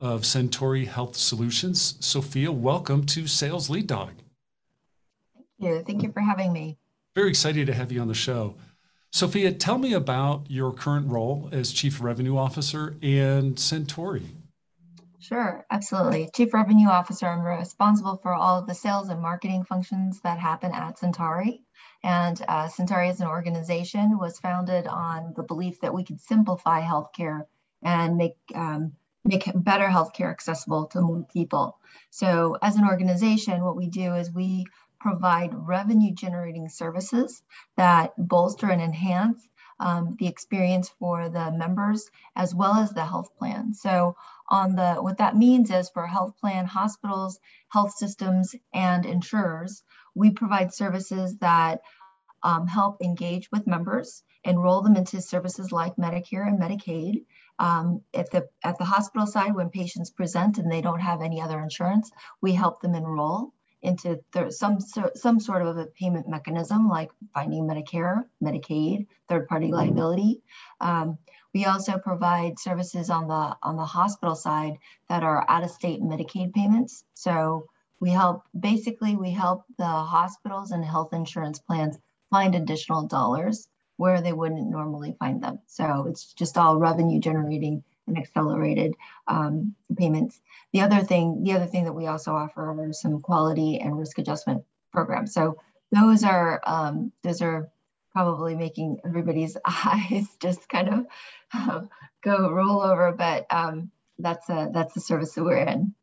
of Centauri Health Solutions. Sophia, welcome to Sales Lead Dog. Thank you. Thank you for having me. Very excited to have you on the show. Sophia, tell me about your current role as Chief Revenue Officer and Centauri. Sure, absolutely. Chief Revenue Officer, I'm responsible for all of the sales and marketing functions that happen at Centauri. And uh, Centauri as an organization was founded on the belief that we could simplify healthcare and make um, make better healthcare accessible to more people. So, as an organization, what we do is we provide revenue generating services that bolster and enhance um, the experience for the members as well as the health plan. So, on the what that means is for health plan hospitals, health systems, and insurers, we provide services that um, help engage with members, enroll them into services like Medicare and Medicaid, um, at the at the hospital side, when patients present and they don't have any other insurance, we help them enroll into some some sort of a payment mechanism like finding Medicare, Medicaid, third-party mm-hmm. liability. Um, we also provide services on the on the hospital side that are out-of-state Medicaid payments. So we help basically we help the hospitals and health insurance plans find additional dollars where they wouldn't normally find them. So it's just all revenue generating and accelerated um, payments. The other thing, the other thing that we also offer are some quality and risk adjustment programs. So those are um, those are probably making everybody's eyes just kind of uh, go roll over, but um, that's a that's the service that we're in.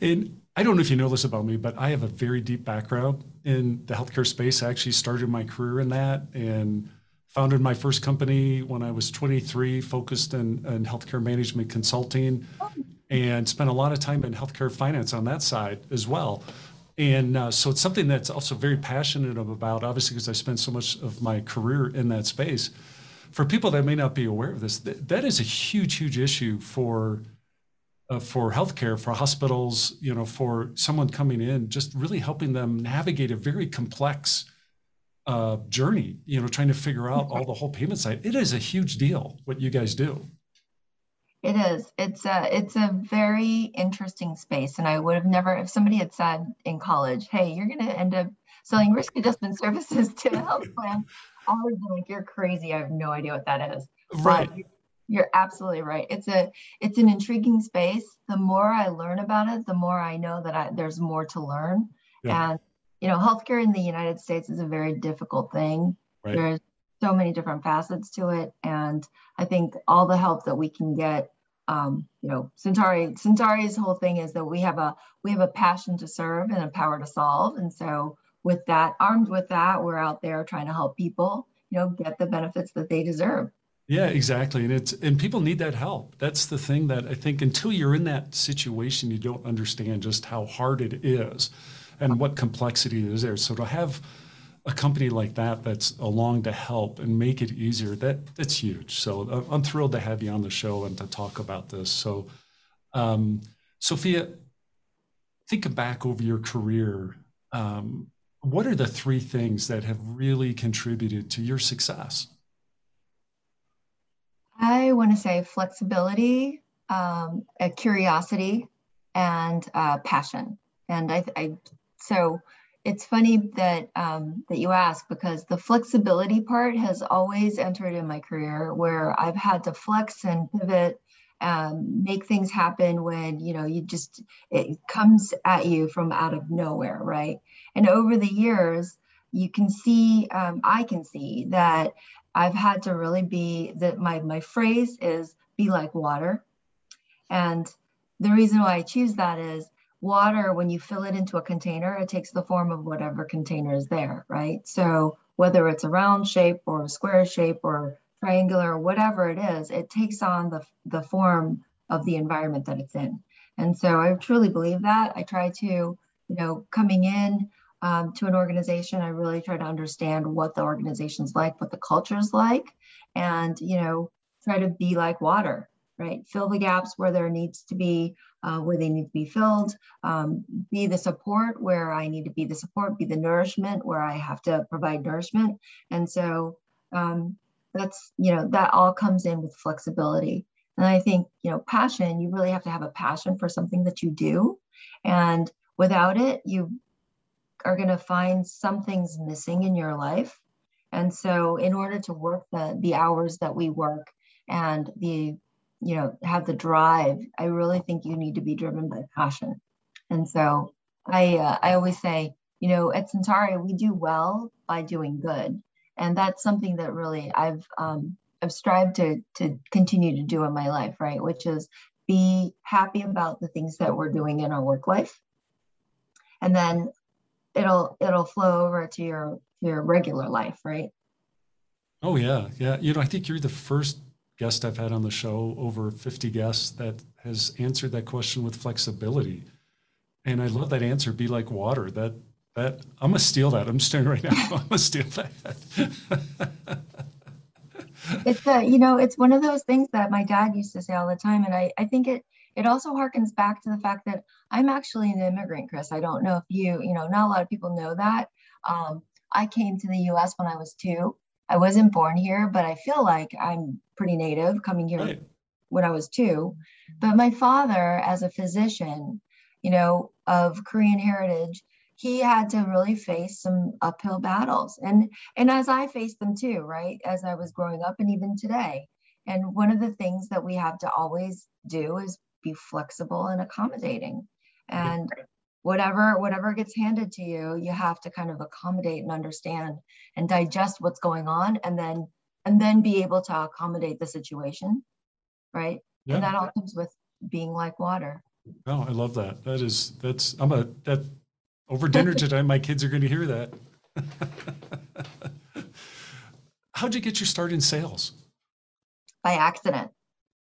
And I don't know if you know this about me, but I have a very deep background in the healthcare space. I actually started my career in that and founded my first company when I was 23, focused in, in healthcare management consulting, and spent a lot of time in healthcare finance on that side as well. And uh, so it's something that's also very passionate about, obviously, because I spent so much of my career in that space. For people that may not be aware of this, th- that is a huge, huge issue for uh, for healthcare, for hospitals, you know, for someone coming in, just really helping them navigate a very complex uh, journey, you know, trying to figure out all the whole payment side. It is a huge deal what you guys do. It is. It's a it's a very interesting space, and I would have never if somebody had said in college, "Hey, you're going to end up selling risk adjustment services to a health plan," I would be like, "You're crazy. I have no idea what that is." Right. But you're absolutely right. It's a it's an intriguing space. The more I learn about it, the more I know that I, there's more to learn, yeah. and you know, healthcare in the United States is a very difficult thing. Right. There's so many different facets to it, and I think all the help that we can get, um, you know, Centauri Centauri's whole thing is that we have a we have a passion to serve and a power to solve, and so with that, armed with that, we're out there trying to help people, you know, get the benefits that they deserve. Yeah, exactly. And it's and people need that help. That's the thing that I think until you're in that situation, you don't understand just how hard it is and what complexity is there. So to have a company like that that's along to help and make it easier, that that's huge. So I'm thrilled to have you on the show and to talk about this. So, um, Sophia, think back over your career. Um, what are the three things that have really contributed to your success? I want to say flexibility, um, curiosity, and uh, passion. And I, I so it's funny that um, that you ask because the flexibility part has always entered in my career where I've had to flex and pivot, um, make things happen when you know you just it comes at you from out of nowhere, right? And over the years, you can see, um, I can see that I've had to really be that my my phrase is be like water, and the reason why I choose that is water, when you fill it into a container, it takes the form of whatever container is there, right? So whether it's a round shape or a square shape or triangular or whatever it is, it takes on the, the form of the environment that it's in. And so I truly believe that. I try to, you know, coming in um, to an organization, I really try to understand what the organization's like, what the culture's like, and, you know, try to be like water, right? Fill the gaps where there needs to be, uh, where they need to be filled, um, be the support where I need to be the support, be the nourishment where I have to provide nourishment. And so um, that's, you know, that all comes in with flexibility. And I think, you know, passion, you really have to have a passion for something that you do. And without it, you are going to find something's missing in your life. And so in order to work the, the hours that we work and the, you know, have the drive, I really think you need to be driven by passion. And so I, uh, I always say, you know, at Centauri, we do well by doing good. And that's something that really I've um, I've strived to to continue to do in my life, right? Which is be happy about the things that we're doing in our work life, and then it'll it'll flow over to your your regular life, right? Oh yeah, yeah. You know, I think you're the first guest I've had on the show, over 50 guests, that has answered that question with flexibility. And I love that answer. Be like water. That that I'm gonna steal that. I'm staring right now. I'm gonna steal that. it's a, you know, it's one of those things that my dad used to say all the time, and I, I think it, it also harkens back to the fact that I'm actually an immigrant, Chris. I don't know if you, you know, not a lot of people know that. Um, I came to the U.S. when I was two. I wasn't born here, but I feel like I'm pretty native coming here right. when I was two. But my father, as a physician, you know, of Korean heritage, he had to really face some uphill battles and and as i faced them too right as i was growing up and even today and one of the things that we have to always do is be flexible and accommodating and whatever whatever gets handed to you you have to kind of accommodate and understand and digest what's going on and then and then be able to accommodate the situation right yeah. and that all comes with being like water oh i love that that is that's i'm a that over dinner today, my kids are going to hear that. How'd you get your start in sales? By accident.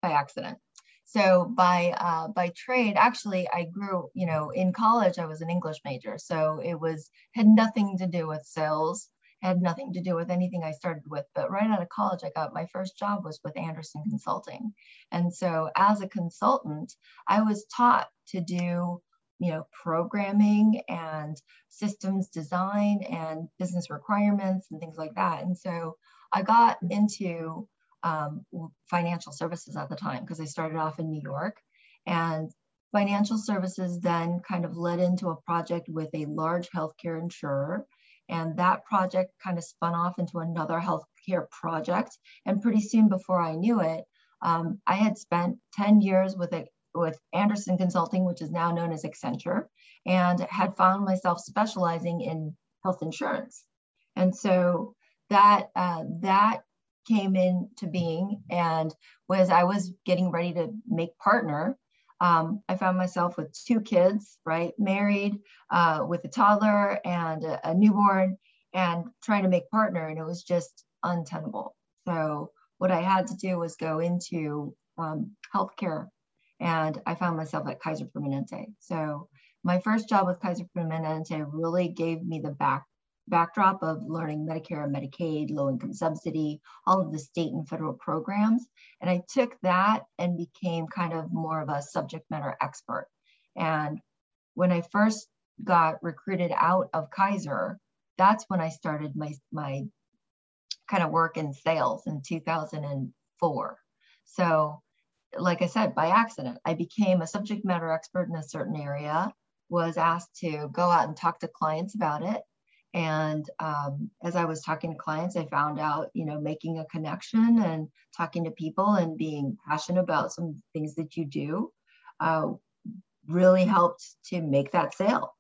By accident. So by uh, by trade, actually, I grew. You know, in college, I was an English major, so it was had nothing to do with sales. Had nothing to do with anything I started with. But right out of college, I got my first job was with Andersen Consulting, and so as a consultant, I was taught to do you know, programming and systems design and business requirements and things like that. And so I got into um, financial services at the time because I started off in New York. And financial services then kind of led into a project with a large healthcare insurer. And that project kind of spun off into another healthcare project. And pretty soon before I knew it, um, I had spent 10 years with a with Andersen Consulting, which is now known as Accenture, and had found myself specializing in health insurance. And so that uh, that came into being, and was I was getting ready to make partner. Um, I found myself with two kids, right, married, uh, with a toddler and a, a newborn, and trying to make partner, and it was just untenable. So what I had to do was go into um, healthcare and I found myself at Kaiser Permanente. So my first job with Kaiser Permanente really gave me the back backdrop of learning Medicare and Medicaid, low income subsidy, all of the state and federal programs. And I took that and became kind of more of a subject matter expert. And when I first got recruited out of Kaiser, that's when I started my, my kind of work in sales in 2004. So like I said, by accident, I became a subject matter expert in a certain area, was asked to go out and talk to clients about it. And um, as I was talking to clients, I found out, you know, making a connection and talking to people and being passionate about some things that you do uh, really helped to make that sale.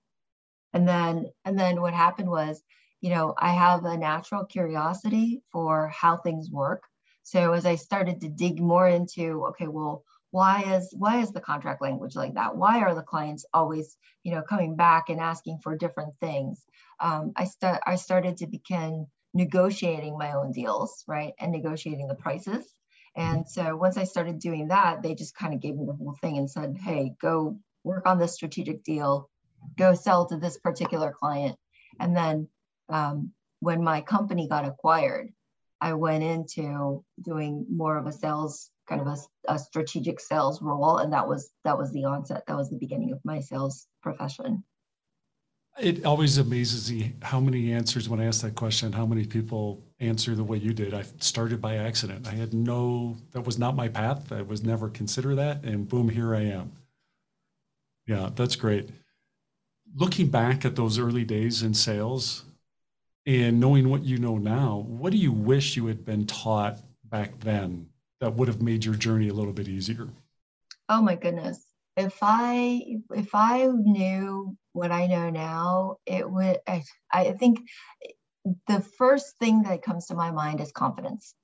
And then, and then what happened was, you know, I have a natural curiosity for how things work. So as I started to dig more into, okay, well, why is why is the contract language like that? Why are the clients always, you know, coming back and asking for different things? Um, I st- I started to begin negotiating my own deals, right, and negotiating the prices. And so once I started doing that, they just kind of gave me the whole thing and said, hey, go work on this strategic deal, go sell to this particular client. And then um, when my company got acquired, I went into doing more of a sales kind of a, a, strategic sales role, and that was that was the onset. That was the beginning of my sales profession. It always amazes me how many answers when I ask that question, how many people answer the way you did. I started by accident. I had no, that was not my path. I was never consider that, and boom, here I am. Yeah, that's great. Looking back at those early days in sales and knowing what you know now, what do you wish you had been taught back then that would have made your journey a little bit easier? Oh my goodness. If I if I knew what I know now, it would I, I think the first thing that comes to my mind is confidence.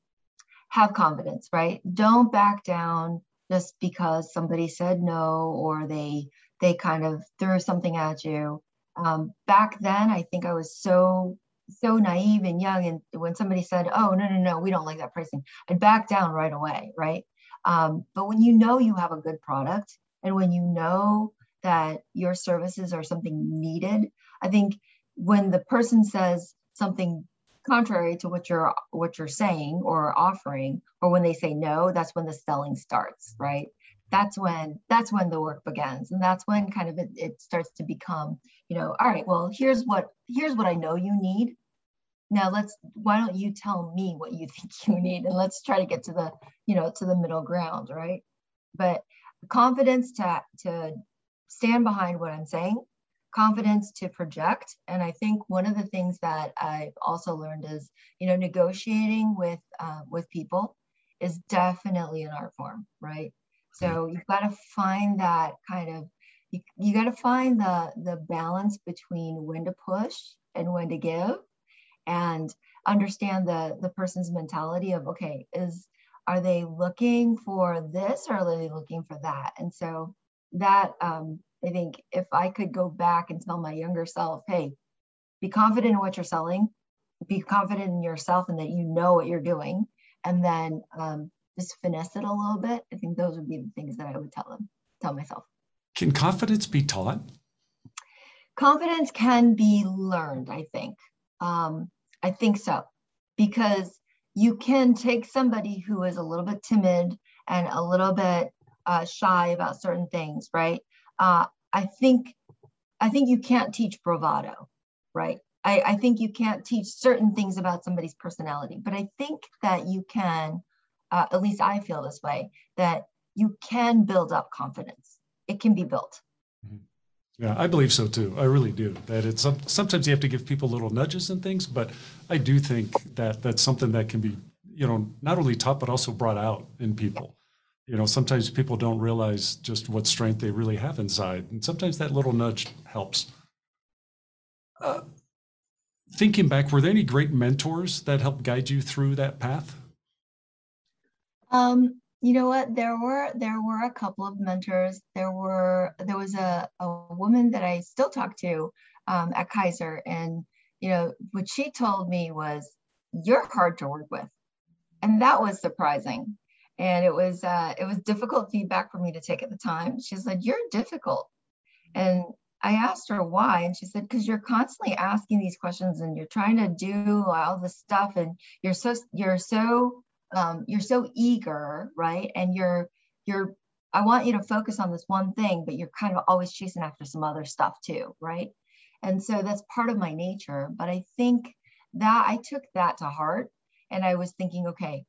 Have confidence, right? Don't back down just because somebody said no or they they kind of threw something at you. Um, back then, I think I was so so naive and young, and when somebody said, "Oh no no no, we don't like that pricing," I'd back down right away, right? Um, but when you know you have a good product, and when you know that your services are something needed, I think when the person says something contrary to what you're what you're saying or offering or when they say no that's when the selling starts right that's when that's when the work begins and that's when kind of it, it starts to become you know all right well here's what here's what i know you need. Now let's why don't you tell me what you think you need and let's try to get to the you know to the middle ground right? But confidence to to stand behind what i'm saying confidence to project and i think one of the things that i've also learned is you know negotiating with uh, with people is definitely an art form right so you've got to find that kind of you, you got to find the the balance between when to push and when to give and understand the the person's mentality of okay is are they looking for this or are they looking for that? And so that um, i think if i could go back and tell my younger self hey be confident in what you're selling be confident in yourself and that you know what you're doing and then um, just finesse it a little bit. I think those would be the things that I would tell them, tell myself. Can confidence be taught? Confidence can be learned, I think. Um, I think so, because you can take somebody who is a little bit timid and a little bit uh, shy about certain things, right? Uh, I think, I think you can't teach bravado, right? I, I think you can't teach certain things about somebody's personality, but I think that you can uh, at least I feel this way, that you can build up confidence. It can be built. Mm-hmm. Yeah, I believe so too. I really do. That it's sometimes you have to give people little nudges and things, but I do think that that's something that can be, you know, not only taught but also brought out in people. You know, sometimes people don't realize just what strength they really have inside, and sometimes that little nudge helps. Uh, thinking back, were there any great mentors that helped guide you through that path? Um, you know what? There were there were a couple of mentors. There were there was a, a woman that I still talk to um, at Kaiser, and you know what she told me was, "You're hard to work with," and that was surprising. And it was uh, it was difficult feedback for me to take at the time. She said, "You're difficult," and I asked her why, and she said, "Because you're constantly asking these questions, and you're trying to do all this stuff, and you're so you're so um, you're so eager, right? And you're you're I want you to focus on this one thing, but you're kind of always chasing after some other stuff too, right? And so that's part of my nature. But I think that I took that to heart and I was thinking, okay,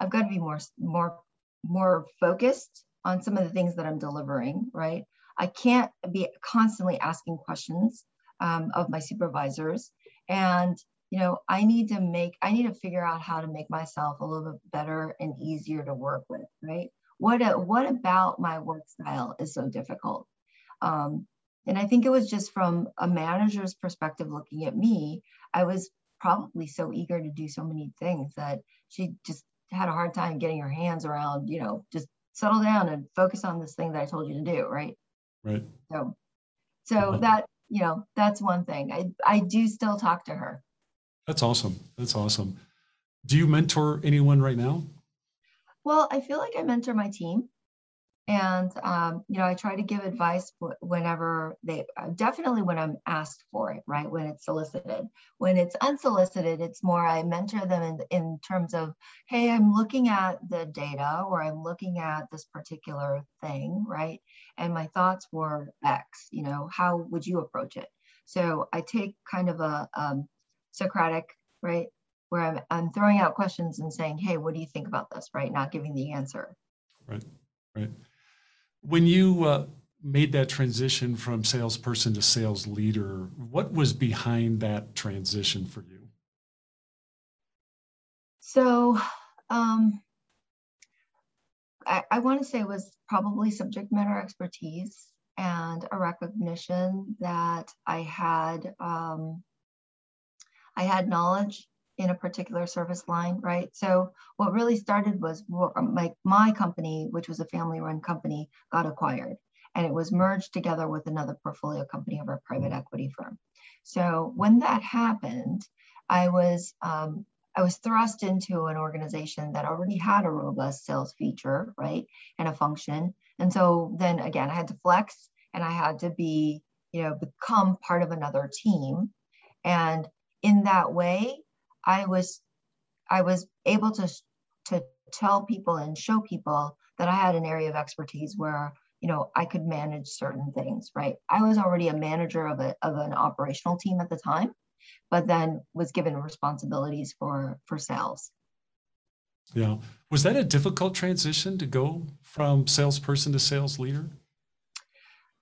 I've got to be more more more focused on some of the things that I'm delivering, right? I can't be constantly asking questions um, of my supervisors. And you know, I need to make, I need to figure out how to make myself a little bit better and easier to work with, right? What, uh, what about my work style is so difficult? Um, and I think it was just from a manager's perspective looking at me, I was probably so eager to do so many things that she just had a hard time getting her hands around, you know, just settle down and focus on this thing that I told you to do, right? Right. So, so that, you know, that's one thing. I, I do still talk to her. That's awesome. That's awesome. Do you mentor anyone right now? Well, I feel like I mentor my team and um, you know i try to give advice whenever they uh, definitely when i'm asked for it right when it's solicited when it's unsolicited it's more i mentor them in, in terms of hey i'm looking at the data or i'm looking at this particular thing right and my thoughts were x you know how would you approach it so i take kind of a um, socratic right? Where I'm, I'm throwing out questions and saying hey what do you think about this right? Not giving the answer. Right right. When you uh, made that transition from salesperson to sales leader, what was behind that transition for you? So, um, I, I want to say it was probably subject matter expertise and a recognition that I had um, I had knowledge in a particular service line, right? So what really started was my, my company, which was a family run company, got acquired and it was merged together with another portfolio company of our private equity firm. So when that happened, I was um, I was thrust into an organization that already had a robust sales feature, right, and a function. And so then again, I had to flex and I had to be, you know, become part of another team. And in that way, I was I was able to to tell people and show people that I had an area of expertise where you know I could manage certain things. Right, I was already a manager of a of an operational team at the time, but then was given responsibilities for for sales. Yeah, was that a difficult transition to go from salesperson to sales leader?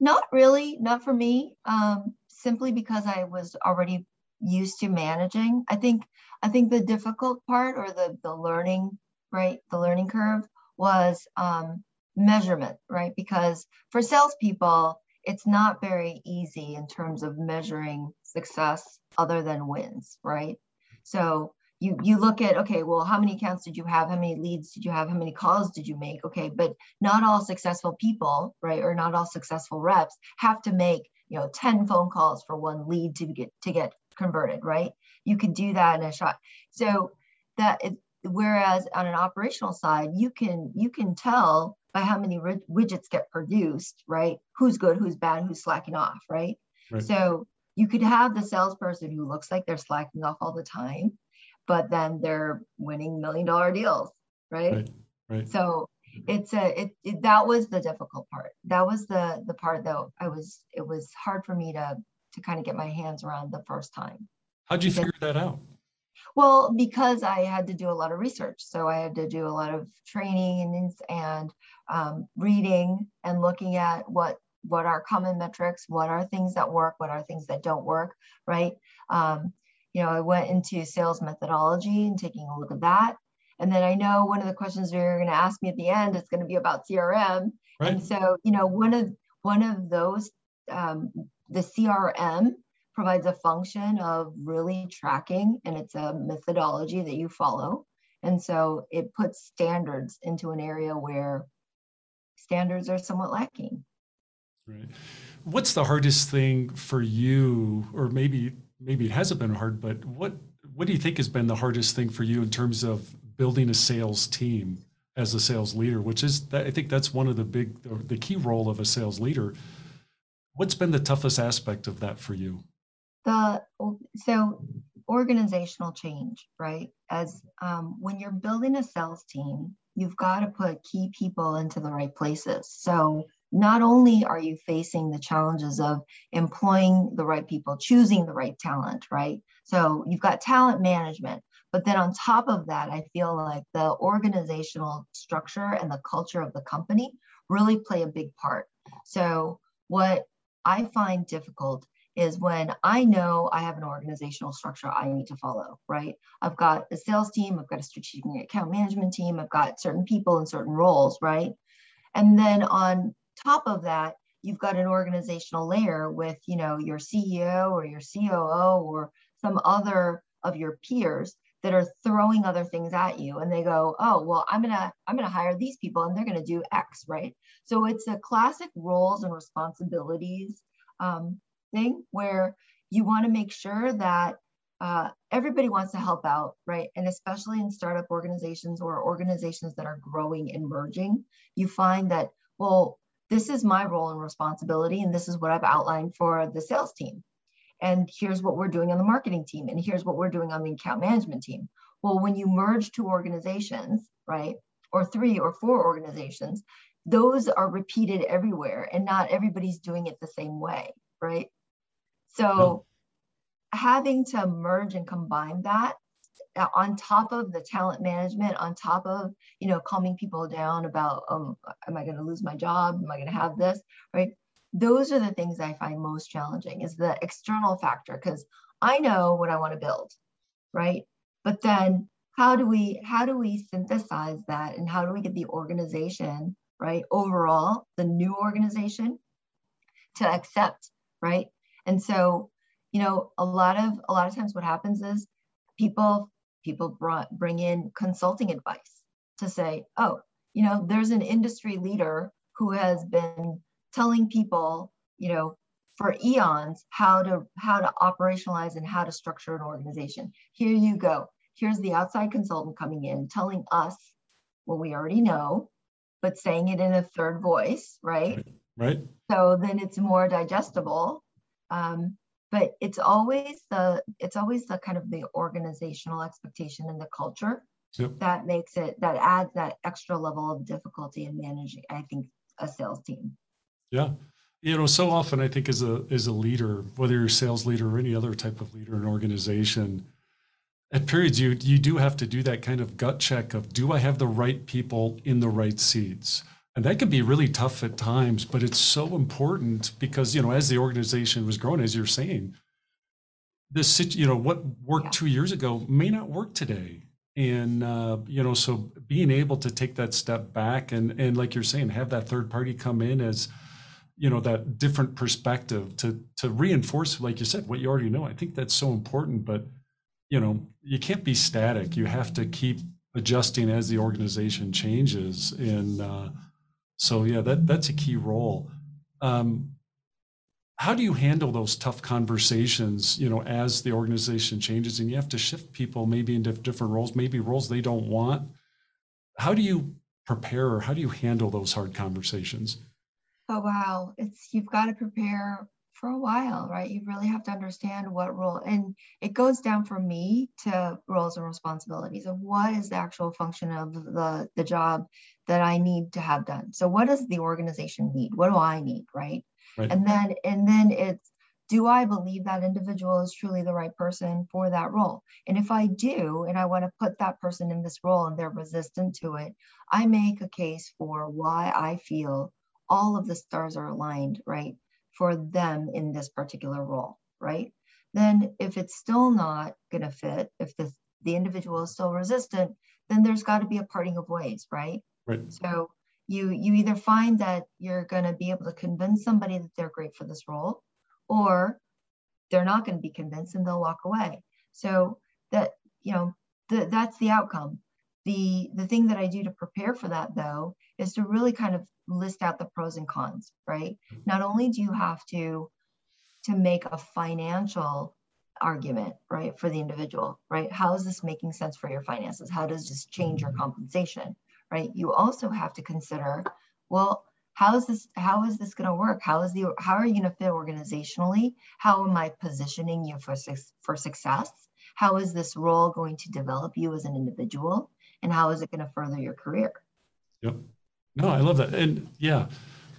Not really, not for me. Um, simply because I was already used to managing. I think I think the difficult part or the the learning right the learning curve was um, measurement right? Because for salespeople it's not very easy in terms of measuring success other than wins right? So you you look at okay well how many accounts did you have? How many leads did you have? How many calls did you make? Okay but not all successful people right or not all successful reps have to make you know 10 phone calls for one lead to get to get converted, right? You could do that in a shot. So that is, whereas on an operational side, you can you can tell by how many widgets get produced, right? Who's good, who's bad, who's slacking off, right? right? So you could have the salesperson who looks like they're slacking off all the time, but then they're winning million dollar deals, right? Right. right. So it's a it, it that was the difficult part. That was the the part that I was it was hard for me to to kind of get my hands around the first time. How'd you figure that out? Well, because I had to do a lot of research. So I had to do a lot of trainings and, and um, reading and looking at what what are common metrics, what are things that work, what are things that don't work, right? Um, you know, I went into sales methodology and taking a look at that. And then I know one of the questions you're going to ask me at the end is going to be about CRM. Right. And so, you know, one of one of those um, the CRM provides a function of really tracking, and it's a methodology that you follow. And so it puts standards into an area where standards are somewhat lacking. Right. What's the hardest thing for you, or maybe maybe it hasn't been hard, but what what do you think has been the hardest thing for you in terms of building a sales team as a sales leader? Which is, I think that's one of the big, the key role of a sales leader What's been the toughest aspect of that for you? The so organizational change, right? As um, when you're building a sales team, you've got to put key people into the right places. So not only are you facing the challenges of employing the right people, choosing the right talent, right? So you've got talent management, but then on top of that, I feel like the organizational structure and the culture of the company really play a big part. So what I find difficult is when I know I have an organizational structure I need to follow, right? I've got a sales team, I've got a strategic account management team, I've got certain people in certain roles, right? And then on top of that, you've got an organizational layer with, you know, your CEO or your COO or some other of your peers that are throwing other things at you and they go oh well i'm gonna i'm gonna hire these people and they're gonna do x right so it's a classic roles and responsibilities um, thing where you want to make sure that uh, everybody wants to help out, right? And especially in startup organizations or organizations that are growing and merging, you find that, well, this is my role and responsibility, and this is what I've outlined for the sales team. And here's what we're doing on the marketing team, and here's what we're doing on the account management team. Well, when you merge two organizations, right, or three or four organizations, those are repeated everywhere, and not everybody's doing it the same way, right? So, having to merge and combine that uh, on top of the talent management on top of you know calming people down about um am i going to lose my job am i going to have this right those are the things i find most challenging is the external factor because i know what i want to build right? But then how do we how do we synthesize that and how do we get the organization right overall the new organization to accept right? And so you know a lot of a lot of times what happens is people people brought bring in consulting advice to say oh you know there's an industry leader who has been telling people you know for eons how to how to operationalize and how to structure an organization. Here you go. Here's the outside consultant coming in telling us what we already know but saying it in a third voice right? Right so then it's more digestible. Um, but it's always the it's always the kind of the organizational expectation and the culture yep. that makes it that adds that extra level of difficulty in managing i think a sales team yeah. You know so often i think as a as a leader whether you're a sales leader or any other type of leader in an organization at periods you you do have to do that kind of gut check of do i have the right people in the right seats? And that can be really tough at times but it's so important because you know as the organization was growing as you're saying this you know what worked yeah. two years ago may not work today. And uh, you know so being able to take that step back and and like you're saying have that third party come in as you know that different perspective to to reinforce like you said what you already know i think that's so important but you know you can't be static you have to keep adjusting as the organization changes and uh, so yeah, that that's a key role. Um, how do you handle those tough conversations? You know, as the organization changes and you have to shift people maybe into different roles, maybe roles they don't want. How do you prepare or how do you handle those hard conversations? Oh wow, it's you've got to prepare for a while, right? You really have to understand what role, and it goes down for me to roles and responsibilities of what is the actual function of the, the job that I need to have done. So what does the organization need? What do I need, right? right? And then and then it's do I believe that individual is truly the right person for that role? And if I do, and I want to put that person in this role and they're resistant to it, I make a case for why I feel all of the stars are aligned, right? for them in this particular role, right? Then if it's still not going to fit, if the, the individual is still resistant, then there's got to be a parting of ways, right? Right. So you you either find that you're going to be able to convince somebody that they're great for this role, or they're not going to be convinced and they'll walk away. So that you know the, that's the outcome. The the thing that I do to prepare for that though is to really kind of list out the pros and cons, right? Mm-hmm. Not only do you have to to make a financial argument, right, for the individual, right? How is this making sense for your finances? How does this change your mm-hmm. compensation, right? You also have to consider, well, how is this how is this going to work how is the how are you going to fit organizationally how am i positioning you for for success how is this role going to develop you as an individual and how is it going to further your career yep no, I love that. And yeah,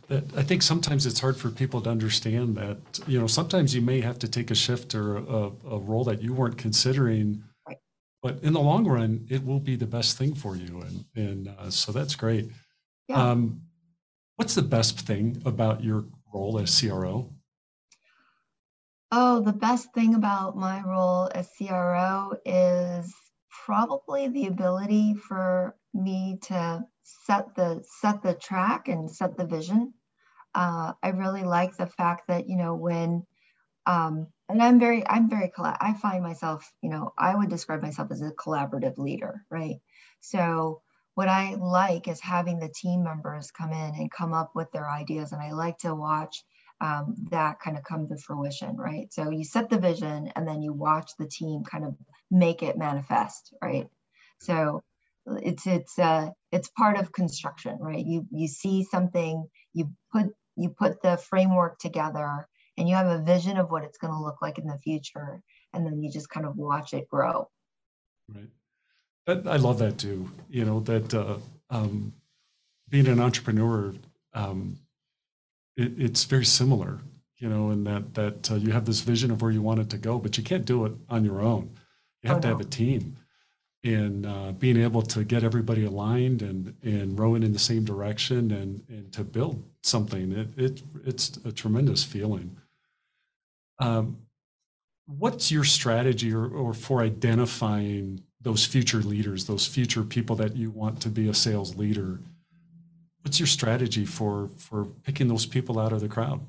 that I think sometimes it's hard for people to understand that, you know, sometimes you may have to take a shift or a, a role that you weren't considering. Right. But in the long run, it will be the best thing for you. And, and uh, so that's great. Yeah. Um, what's the best thing about your role as CRO? Oh, the best thing about my role as CRO is probably the ability for me to set the set the track and set the vision. Uh, I really like the fact that you know when, um, and I'm very I'm very I find myself you know I would describe myself as a collaborative leader, right? So what I like is having the team members come in and come up with their ideas, and I like to watch um, that kind of come to fruition, right? So you set the vision and then you watch the team kind of make it manifest, right? So it's it's uh it's part of construction, right? You you see something, you put you put the framework together, and you have a vision of what it's going to look like in the future, and then you just kind of watch it grow. Right. I love that too. You know that uh, um, being an entrepreneur, um, it, it's very similar, you know, in that that uh, you have this vision of where you want it to go, but you can't do it on your own. You have oh, to no. have a team, and uh, being able to get everybody aligned and and rowing in the same direction and and to build something. It, it it's a tremendous feeling. Um, what's your strategy or, or for identifying those future leaders, those future people that you want to be a sales leader? What's your strategy for for picking those people out of the crowd?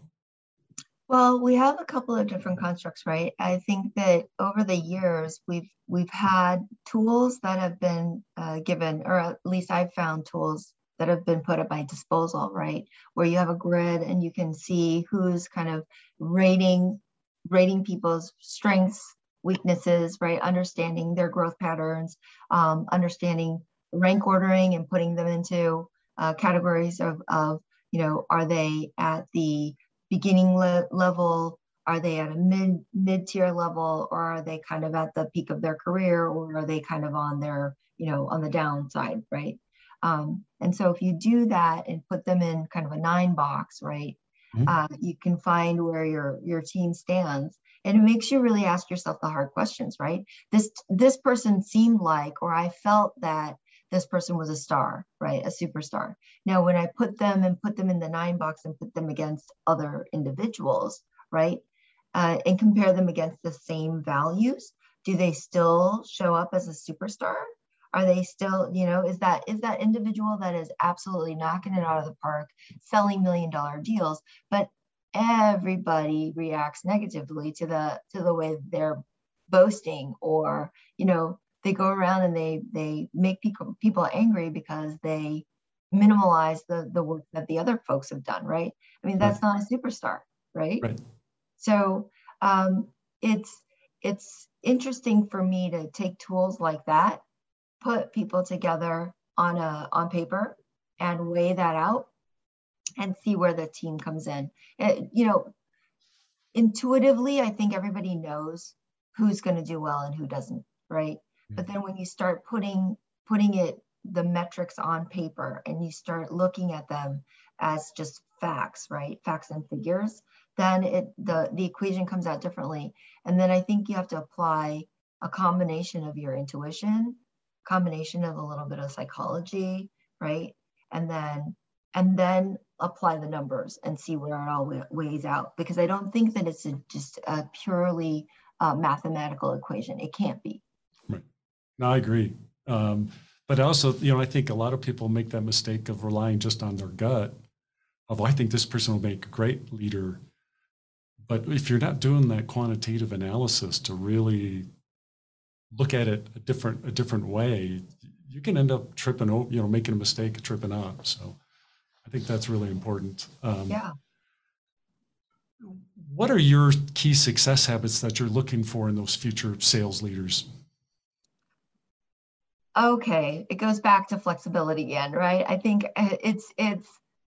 Well, we have a couple of different constructs, right? I think that over the years we've we've had tools that have been uh, given, or at least I've found tools that have been put at my disposal, right? Where you have a grid and you can see who's kind of rating rating people's strengths, weaknesses, right? Understanding their growth patterns, um, understanding rank ordering and putting them into uh, categories of, of, you know, are they at the beginning le- level? Are they at a mid mid tier level, or are they kind of at the peak of their career, or are they kind of on their, you know, on the downside, right? Um, and so if you do that and put them in kind of a nine box, right, mm-hmm. uh, you can find where your your team stands, and it makes you really ask yourself the hard questions, right? This this person seemed like, or I felt that this person was a star, right? A superstar. Now, when I put them and put them in the nine box and put them against other individuals, right? Uh, and compare them against the same values, do they still show up as a superstar? Are they still, you know, is that is that individual that is absolutely knocking it out of the park, selling million dollar deals, but everybody reacts negatively to the to the way they're boasting or you know they go around and they they make people people angry because they minimalize the the work that the other folks have done right i mean that's right. not a superstar right, right. so um, it's it's interesting for me to take tools like that put people together on a on paper and weigh that out and see where the team comes in it, you know intuitively i think everybody knows who's going to do well and who doesn't right but then when you start putting putting it the metrics on paper and you start looking at them as just facts, right? Facts and figures, then it the the equation comes out differently. And then I think you have to apply a combination of your intuition, combination of a little bit of psychology, right? And then and then apply the numbers and see where it all weighs out because I don't think that it's a, just a purely uh, mathematical equation. It can't be. No, I agree. Um, but also, you know, I think a lot of people make that mistake of relying just on their gut. Of, I think this person will make a great leader. But if you're not doing that quantitative analysis to really look at it a different a different way, you can end up tripping over, you know, making a mistake, tripping up. So I think that's really important. Um, yeah. What are your key success habits that you're looking for in those future sales leaders? Okay it goes back to flexibility again right? I think uh, it's it's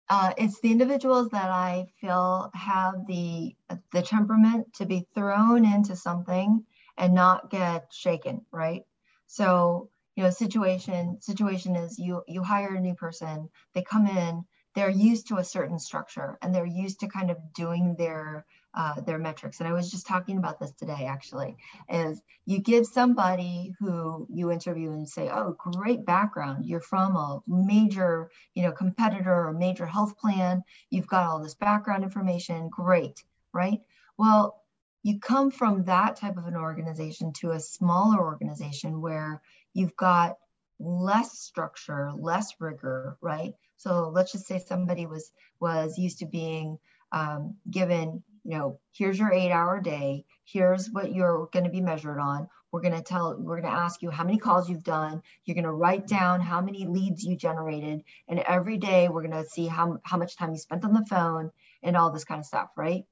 uh, it's the individuals that i feel have the the temperament to be thrown into something and not get shaken right? So you know situation situation is you you hire a new person they come in they're used to a certain structure and they're used to kind of doing their uh, their metrics. And I was just talking about this today, actually, is you give somebody who you interview and say, oh, great background. You're from a major, you know, competitor or major health plan. You've got all this background information. Great, right? Well, you come from that type of an organization to a smaller organization where you've got less structure, less rigor, right? So let's just say somebody was was used to being um, given you know, here's your eight hour day. Here's what you're going to be measured on. We're going to tell, we're going to ask you how many calls you've done. You're going to write down how many leads you generated. And every day we're going to see how, how much time you spent on the phone. and all this kind of stuff, right?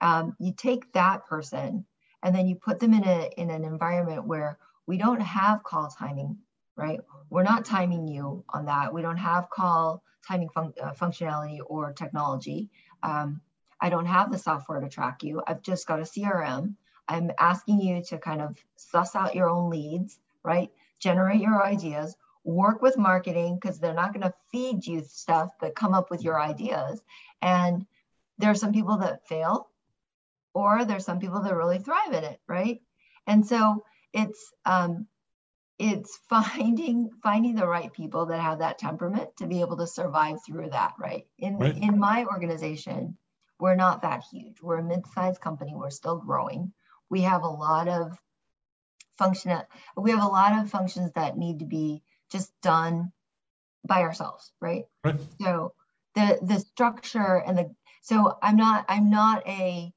Um, you take that person and then you put them in a in an environment where we don't have call timing, right? We're not timing you on that. We don't have call timing fun- uh, functionality or technology. Um, I don't have the software to track you. I've just got a CRM. I'm asking you to kind of suss out your own leads, right? Generate your ideas, work with marketing because they're not going to feed you stuff, but come up with your ideas. And there are some people that fail, or there's some people that really thrive in it, right? And so it's um, it's finding finding the right people that have that temperament to be able to survive through that, right? In right. in my organization, we're not that huge. We're a mid-sized company. We're still growing. We have a lot of function. We have a lot of functions that need to be just done by ourselves, right? right. So the the structure and the so I'm not I'm not a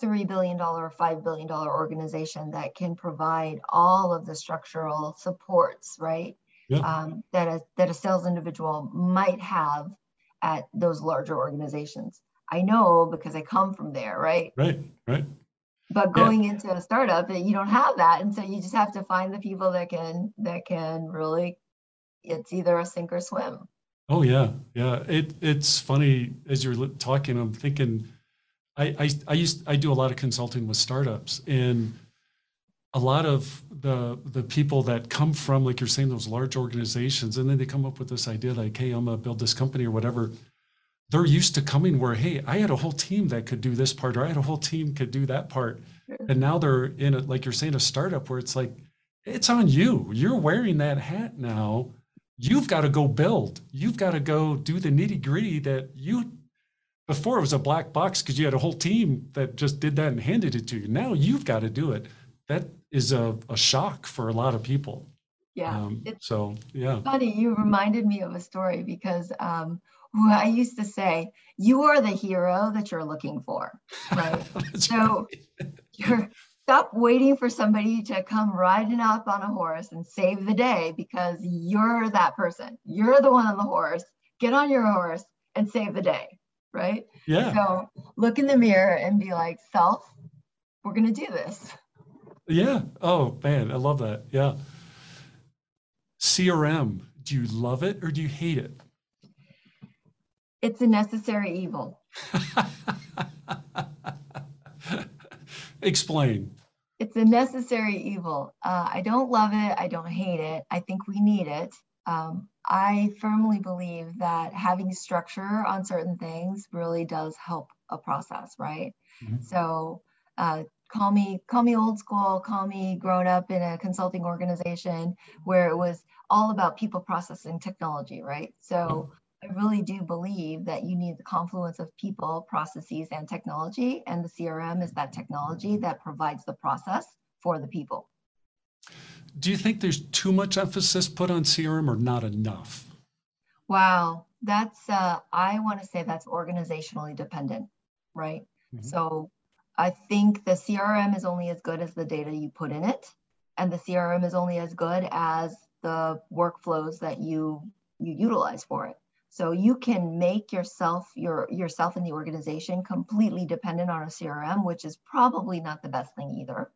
three billion dollar or five billion dollar organization that can provide all of the structural supports, right? Yeah. Um, that a that a sales individual might have at those larger organizations. I know because I come from there, right? Right, right. But going yeah. into a startup, you don't have that, and so you just have to find the people that can that can really. It's either a sink or swim. Oh yeah, yeah. It it's funny as you're talking. I'm thinking, I I, I used I do a lot of consulting with startups, and a lot of the the people that come from like you're saying those large organizations, and then they come up with this idea like, hey, I'm gonna build this company or whatever they're used to coming where, hey, I had a whole team that could do this part, or I had a whole team could do that part. And now they're in a, like you're saying, a startup where it's like, it's on you. You're wearing that hat now. You've got to go build. You've got to go do the nitty gritty that you, before it was a black box because you had a whole team that just did that and handed it to you. Now you've got to do it. That is a, a shock for a lot of people. Yeah. Um, so, yeah. Funny, you reminded me of a story because um, I used to say, you are the hero that you're looking for, right? so right. you're stop waiting for somebody to come riding up on a horse and save the day because you're that person. You're the one on the horse. Get on your horse and save the day, right? Yeah. So look in the mirror and be like, self, we're gonna do this. Yeah. Oh man, I love that. Yeah. CRM, do you love it or do you hate it? It's a necessary evil. Explain. It's a necessary evil. Uh, I don't love it. I don't hate it. I think we need it. Um, I firmly believe that having structure on certain things really does help a process, right? Mm-hmm. So, uh, call me call me old school, call me grown up in a consulting organization where it was all about people processing technology, right? So I really do believe that you need the confluence of people, processes, and technology. And the CRM is that technology that provides the process for the people. Do you think there's too much emphasis put on CRM or not enough? Wow, that's, uh, I want to say that's organizationally dependent, right? Mm-hmm. So I think the CRM is only as good as the data you put in it. And the CRM is only as good as the workflows that you you utilize for it. So you can make yourself your yourself in the organization completely dependent on a CRM, which is probably not the best thing either,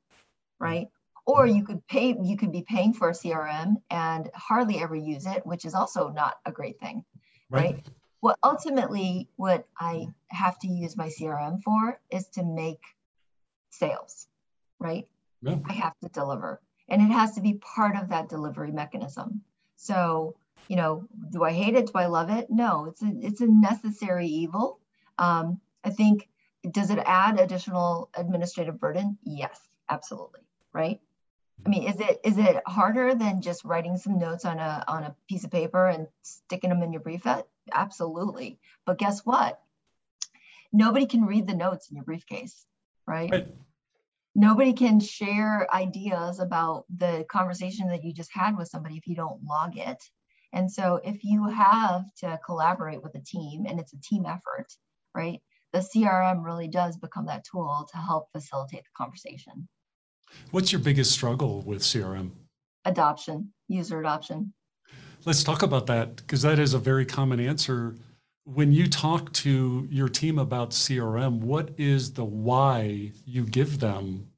right? Or you could pay you could be paying for a CRM and hardly ever use it, which is also not a great thing, right? right? What ultimately what I have to use my CRM for is to make sales, right? Yeah. I have to deliver. And it has to be part of that delivery mechanism. So you know, do I hate it? Do I love it? No, it's a it's a necessary evil. Um, I think does it add additional administrative burden? Yes, absolutely. Right. I mean, is it is it harder than just writing some notes on a on a piece of paper and sticking them in your briefcase? Absolutely. But guess what? Nobody can read the notes in your briefcase, right? right. Nobody can share ideas about the conversation that you just had with somebody if you don't log it and so if you have to collaborate with a team and it's a team effort, right, the CRM really does become that tool to help facilitate the conversation. What's your biggest struggle with CRM? Adoption, user adoption. Let's talk about that because that is a very common answer when you talk to your team about CRM, what is the why you give them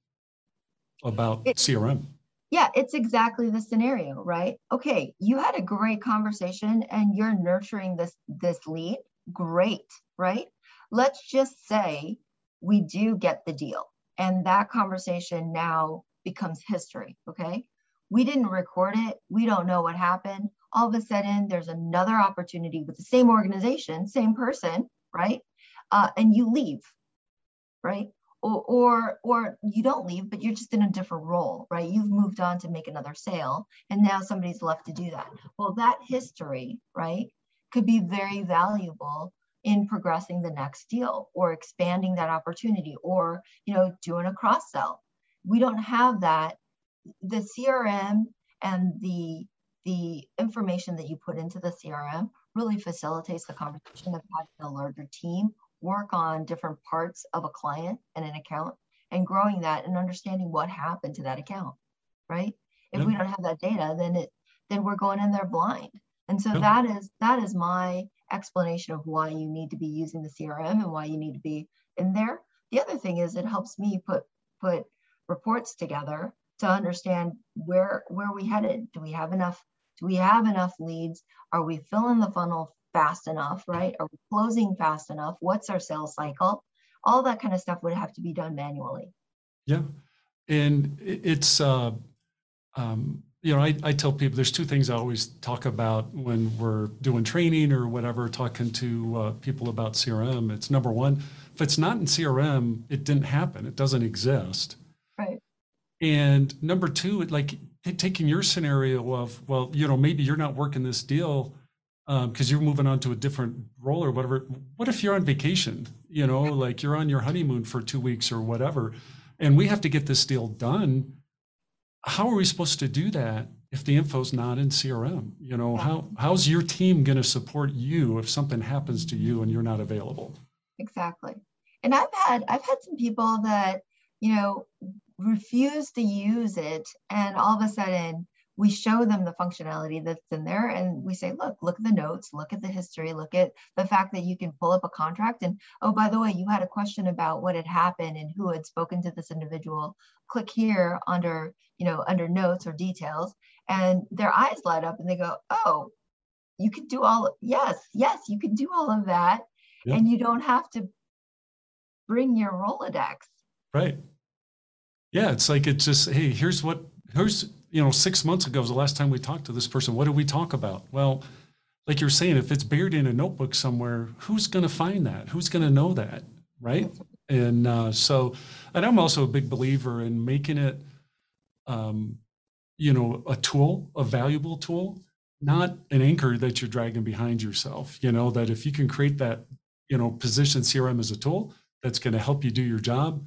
about it, CRM? Yeah, it's exactly the scenario, right? Okay, you had a great conversation and you're nurturing this this lead. Great, right? Let's just say we do get the deal and that conversation now becomes history, okay? We didn't record it. We don't know what happened all of a sudden there's another opportunity with the same organization, same person, right? Uh, and you leave, right? Or, or, or you don't leave, but you're just in a different role, right? You've moved on to make another sale, and now somebody's left to do that. Well, that history, right, could be very valuable in progressing the next deal or expanding that opportunity or you know doing a cross sell we don't have that the crm and the the information that you put into the CRM really facilitates the conversation of having a larger team work on different parts of a client and an account and growing that and understanding what happened to that account, right? If we don't have that data, then it then we're going in there blind. And so that is that is my explanation of why you need to be using the CRM and why you need to be in there. The other thing is it helps me put put reports together to understand where where we headed. Do we have enough do we have enough leads? Are we filling the funnel fast enough, right? Are we closing fast enough? What's our sales cycle? All that kind of stuff would have to be done manually. Yeah. And it's, uh, um, you know, I, I tell people there's two things I always talk about when we're doing training or whatever, talking to uh, people about CRM. It's number one, if it's not in CRM, it didn't happen. It doesn't exist. Right. And number two, like taking your scenario of, well, you know, maybe you're not working this deal because um, you're moving on to a different role or whatever. What if you're on vacation? You know, like you're on your honeymoon for two weeks or whatever, and we have to get this deal done. How are we supposed to do that if the info's not in CRM? You know, how how's your team going to support you if something happens to you and you're not available? Exactly. And I've had I've had some people that you know refuse to use it and all of a sudden we show them the functionality that's in there and we say look look at the notes look at the history look at the fact that you can pull up a contract. And oh by the way you had a question about what had happened and who had spoken to this individual. Click here under you know under notes or details and their eyes light up and they go oh you can do all yes yes you can do all of that yep. and you don't have to bring your rolodex. Right. Yeah, it's like it's just hey, here's what here's you know six months ago was the last time we talked to this person. What did we talk about? Well, like you're saying, if it's buried in a notebook somewhere, who's going to find that? Who's going to know that, right? And uh, so, and I'm also a big believer in making it, um, you know, a tool, a valuable tool, not an anchor that you're dragging behind yourself. You know that if you can create that, you know, position CRM as a tool that's going to help you do your job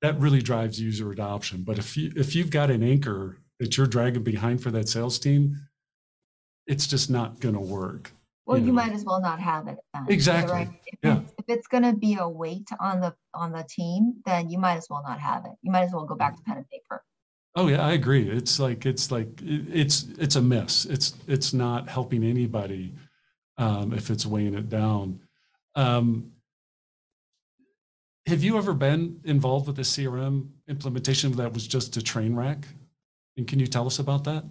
that really drives user adoption. But if you if you've got an anchor that you're dragging behind for that sales team, it's just not going to work. Well, you, know? might as well not have it. Then. Exactly. Right? If, yeah. it's, if it's going to be a weight on the on the team, then you might as well not have it. You might as well go back to pen and paper. Oh yeah, I agree. It's like it's like it's it's a mess. It's it's not helping anybody um, if it's weighing it down. Um, have you ever been involved with a CRM implementation that was just a train wreck? And can you tell us about that?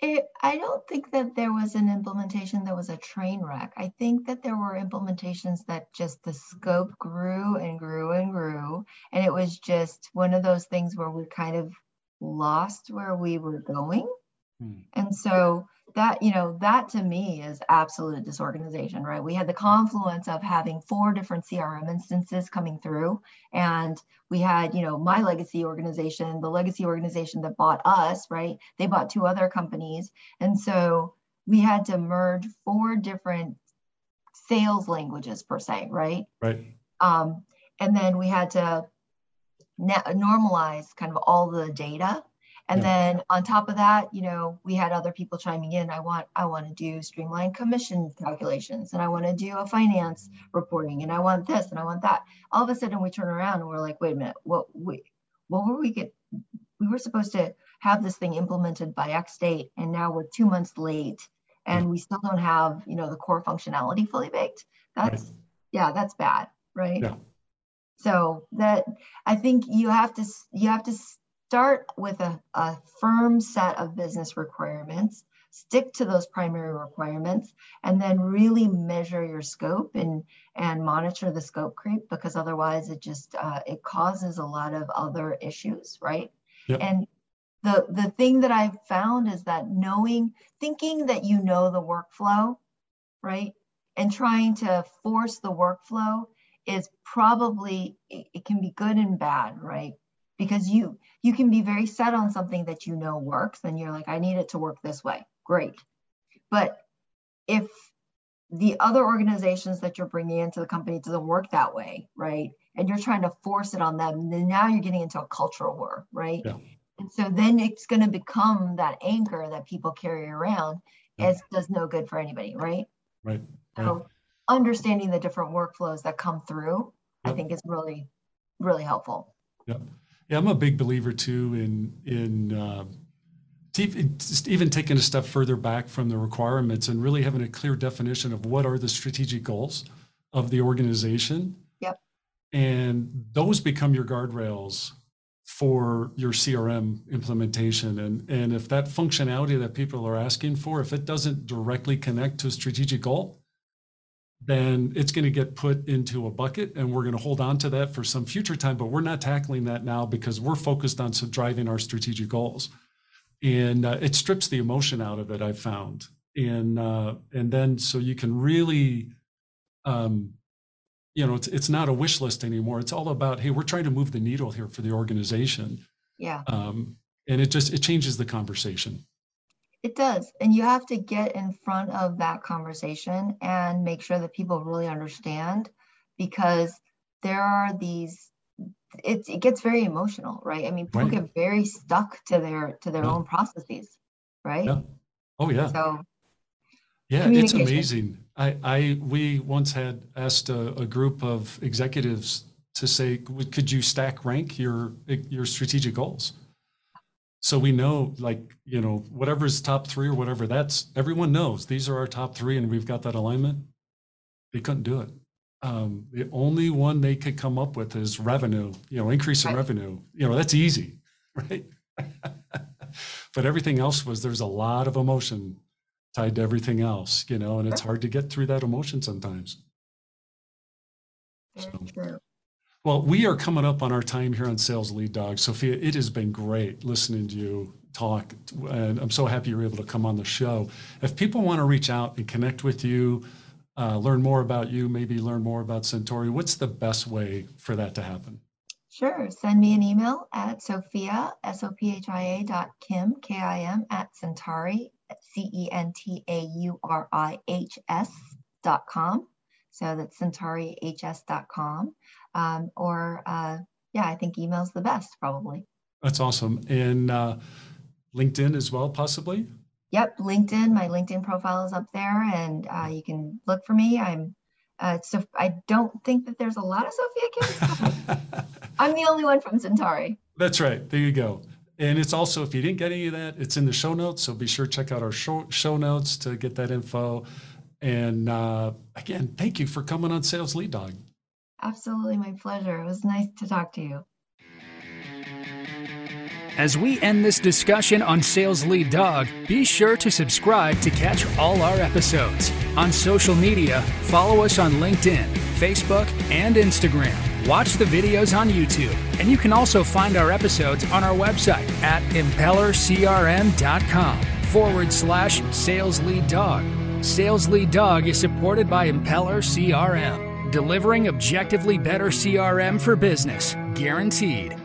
It, I don't think that there was an implementation that was a train wreck. I think that there were implementations that just the scope grew and grew and grew. And it was just one of those things where we kind of lost where we were going. Hmm. And so that you know that to me is absolute disorganization right? We had the confluence of having four different crm instances coming through and we had you know my legacy organization the legacy organization that bought us right? They bought two other companies and so we had to merge four different sales languages per se right? Right. Um, and then we had to normalize kind of all the data and yeah. then on top of that, you know, we had other people chiming in. I want, I want to do streamlined commission calculations and I want to do a finance reporting and I want this and I want that. All of a sudden we turn around and we're like, wait a minute, what we what were we get we were supposed to have this thing implemented by X date and now we're two months late and we still don't have you know the core functionality fully baked that's right. yeah that's bad right yeah. so that i think you have to you have to start with a, a firm set of business requirements. Stick to those primary requirements and then really measure your scope and and monitor the scope creep because otherwise it just uh, it causes a lot of other issues right? Yep. and the the thing that i've found is that knowing thinking that you know the workflow right and trying to force the workflow is probably it, it can be good and bad right because you you can be very set on something that you know works and you're like i need it to work this way great. But if the other organizations that you're bringing into the company doesn't work that way, right? And you're trying to force it on them, then now you're getting into a cultural war, right? Yeah. And so then it's going to become that anchor that people carry around yeah. as does no good for anybody, right? Right. right. So understanding the different workflows that come through, I think is really, really helpful. Yeah. Yeah, I'm a big believer too in in uh, even taking a step further back from the requirements and really having a clear definition of what are the strategic goals of the organization. Yep. And those become your guardrails for your CRM implementation. And, and if that functionality that people are asking for, if it doesn't directly connect to a strategic goal, then it's going to get put into a bucket and we're going to hold on to that for some future time. But we're not tackling that now because we're focused on driving our strategic goals and uh, it strips the emotion out of it. I've found, and uh, and then so you can really, um, you know, it's it's not a wish list anymore. It's all about hey, we're trying to move the needle here for the organization. Yeah. Um, and it just it changes the conversation. It does, and you have to get in front of that conversation and make sure that people really understand, because there are these it, it gets very emotional, right? I mean, people right. get very stuck to their to their yeah. own processes, right? Yeah. Oh yeah. So yeah, it's amazing. I, I we once had asked a, a, group of executives to say, could you stack rank your your strategic goals? So we know, like you know, whatever's top three or whatever, that's everyone knows these are our top three, and we've got that alignment. They couldn't do it um, the only one they could come up with is revenue, you know, increase in right. revenue. You know, that's easy, right? but everything else was there's a lot of emotion tied to everything else, you know, and it's hard to get through that emotion sometimes. So. Well, we are coming up on our time here on Sales Lead Dog. Sophia, it has been great listening to you talk, and I'm so happy you're able to come on the show. If people want to reach out and connect with you, uh, learn more about you, maybe learn more about Centauri, what's the best way for that to happen? Sure. Send me an email at Sophia, S-O-P-H-I-A dot Kim, K-I-M at Centauri, C-E-N-T-A-U-R-I-H-S dot com. So that's CentauriHS dot com. Um, or uh, yeah, I think email's the best probably. That's awesome. And uh, LinkedIn as well, possibly? Yep, LinkedIn. My LinkedIn profile is up there, and uh, you can look for me. I'm. Uh, so I don't think that there's a lot of Sophia Kim. I'm the only one from Centauri. That's right. There you go. And it's also, if you didn't get any of that, it's in the show notes. So be sure to check out our show, show notes to get that info. And uh, again, thank you for coming on Sales Lead Dog. Absolutely, my pleasure. It was nice to talk to you. As we end this discussion on Sales Lead Dog, be sure to subscribe to catch all our episodes. On social media, follow us on LinkedIn, Facebook, and Instagram. Watch the videos on YouTube, and you can also find our episodes on our website at impellercrm.com forward slash sales lead dog. Sales Lead Dog is supported by Impeller CRM, delivering objectively better CRM for business, guaranteed.